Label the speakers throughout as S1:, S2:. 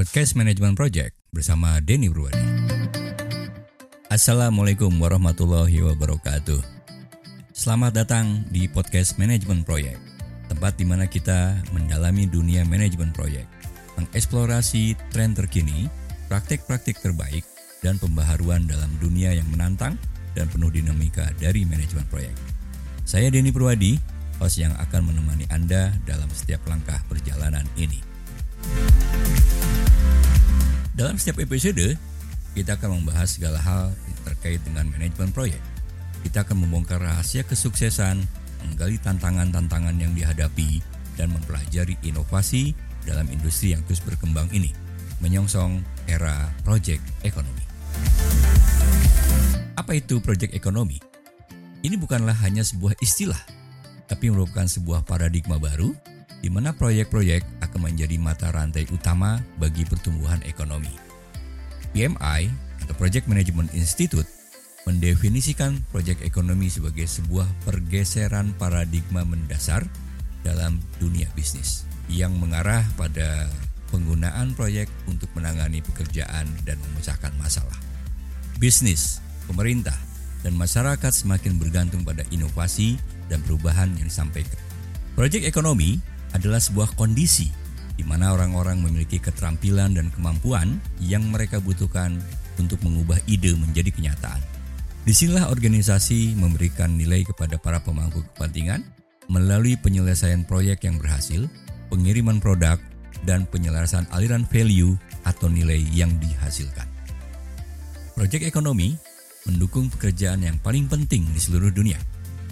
S1: Podcast Management Project bersama Denny Purwadi. Assalamualaikum warahmatullahi wabarakatuh. Selamat datang di Podcast Management Project, tempat di mana kita mendalami dunia manajemen proyek, mengeksplorasi tren terkini, praktik-praktik terbaik, dan pembaharuan dalam dunia yang menantang dan penuh dinamika dari manajemen proyek. Saya Denny Purwadi, host yang akan menemani Anda dalam setiap langkah perjalanan ini. Dalam setiap episode, kita akan membahas segala hal terkait dengan manajemen proyek. Kita akan membongkar rahasia kesuksesan, menggali tantangan-tantangan yang dihadapi, dan mempelajari inovasi dalam industri yang terus berkembang ini, menyongsong era project ekonomi. Apa itu project ekonomi? Ini bukanlah hanya sebuah istilah, tapi merupakan sebuah paradigma baru di mana proyek-proyek akan menjadi mata rantai utama bagi pertumbuhan ekonomi. PMI atau Project Management Institute mendefinisikan proyek ekonomi sebagai sebuah pergeseran paradigma mendasar dalam dunia bisnis yang mengarah pada penggunaan proyek untuk menangani pekerjaan dan memecahkan masalah. Bisnis, pemerintah, dan masyarakat semakin bergantung pada inovasi dan perubahan yang disampaikan. Proyek ekonomi adalah sebuah kondisi di mana orang-orang memiliki keterampilan dan kemampuan yang mereka butuhkan untuk mengubah ide menjadi kenyataan. Di sinilah organisasi memberikan nilai kepada para pemangku kepentingan melalui penyelesaian proyek yang berhasil, pengiriman produk, dan penyelesaian aliran value atau nilai yang dihasilkan. Proyek ekonomi mendukung pekerjaan yang paling penting di seluruh dunia –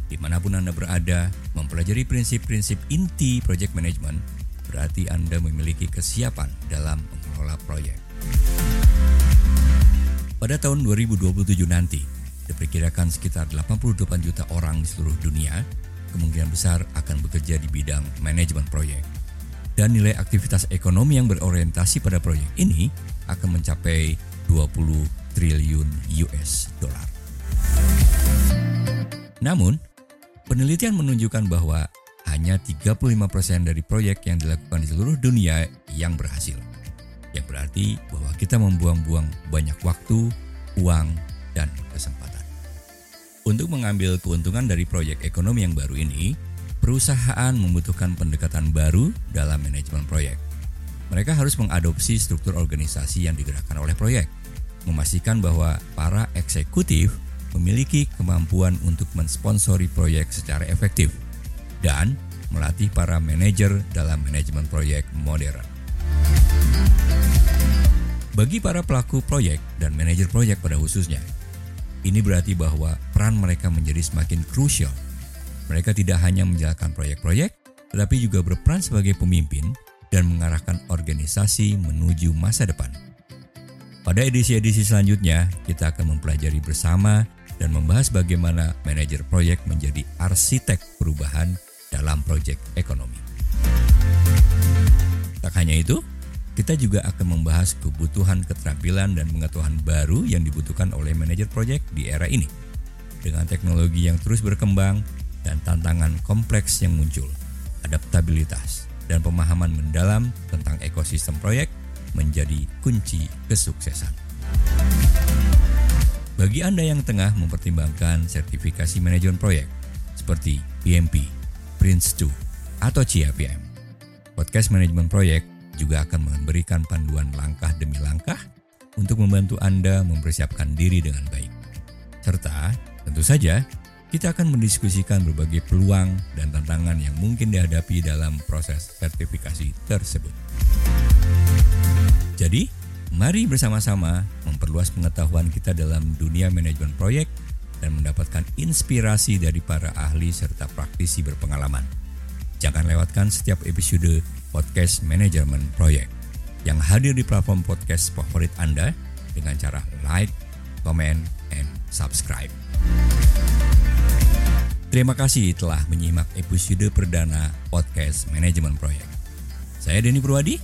S1: Di mana pun Anda berada, mempelajari prinsip-prinsip inti project management berarti Anda memiliki kesiapan dalam mengelola proyek. Pada tahun 2027 nanti, diperkirakan sekitar 88 juta orang di seluruh dunia kemungkinan besar akan bekerja di bidang manajemen proyek. Dan nilai aktivitas ekonomi yang berorientasi pada proyek ini akan mencapai 20 triliun US dollar. Namun, Penelitian menunjukkan bahwa hanya 35% dari proyek yang dilakukan di seluruh dunia yang berhasil. Yang berarti bahwa kita membuang-buang banyak waktu, uang, dan kesempatan. Untuk mengambil keuntungan dari proyek ekonomi yang baru ini, perusahaan membutuhkan pendekatan baru dalam manajemen proyek. Mereka harus mengadopsi struktur organisasi yang digerakkan oleh proyek, memastikan bahwa para eksekutif memiliki kemampuan untuk mensponsori proyek secara efektif dan melatih para manajer dalam manajemen proyek modern. Bagi para pelaku proyek dan manajer proyek pada khususnya, ini berarti bahwa peran mereka menjadi semakin krusial. Mereka tidak hanya menjalankan proyek-proyek, tetapi juga berperan sebagai pemimpin dan mengarahkan organisasi menuju masa depan. Pada edisi-edisi selanjutnya, kita akan mempelajari bersama dan membahas bagaimana manajer proyek menjadi arsitek perubahan dalam proyek ekonomi. Tak hanya itu, kita juga akan membahas kebutuhan keterampilan dan pengetahuan baru yang dibutuhkan oleh manajer proyek di era ini. Dengan teknologi yang terus berkembang dan tantangan kompleks yang muncul, adaptabilitas dan pemahaman mendalam tentang ekosistem proyek menjadi kunci kesuksesan. Bagi Anda yang tengah mempertimbangkan sertifikasi manajemen proyek seperti PMP, Prince2, atau CIPM, podcast manajemen proyek juga akan memberikan panduan langkah demi langkah untuk membantu Anda mempersiapkan diri dengan baik. Serta, tentu saja, kita akan mendiskusikan berbagai peluang dan tantangan yang mungkin dihadapi dalam proses sertifikasi tersebut. Jadi, Mari bersama-sama memperluas pengetahuan kita dalam dunia manajemen proyek dan mendapatkan inspirasi dari para ahli serta praktisi berpengalaman. Jangan lewatkan setiap episode podcast manajemen proyek yang hadir di platform podcast favorit Anda dengan cara like, comment, and subscribe. Terima kasih telah menyimak episode perdana podcast manajemen proyek. Saya Denny Purwadi,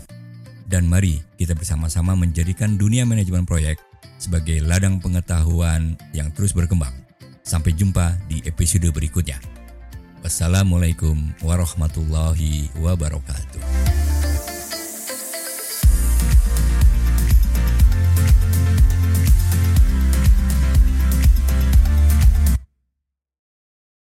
S1: dan mari kita bersama-sama menjadikan dunia manajemen proyek sebagai ladang pengetahuan yang terus berkembang. Sampai jumpa di episode berikutnya. Wassalamualaikum warahmatullahi wabarakatuh.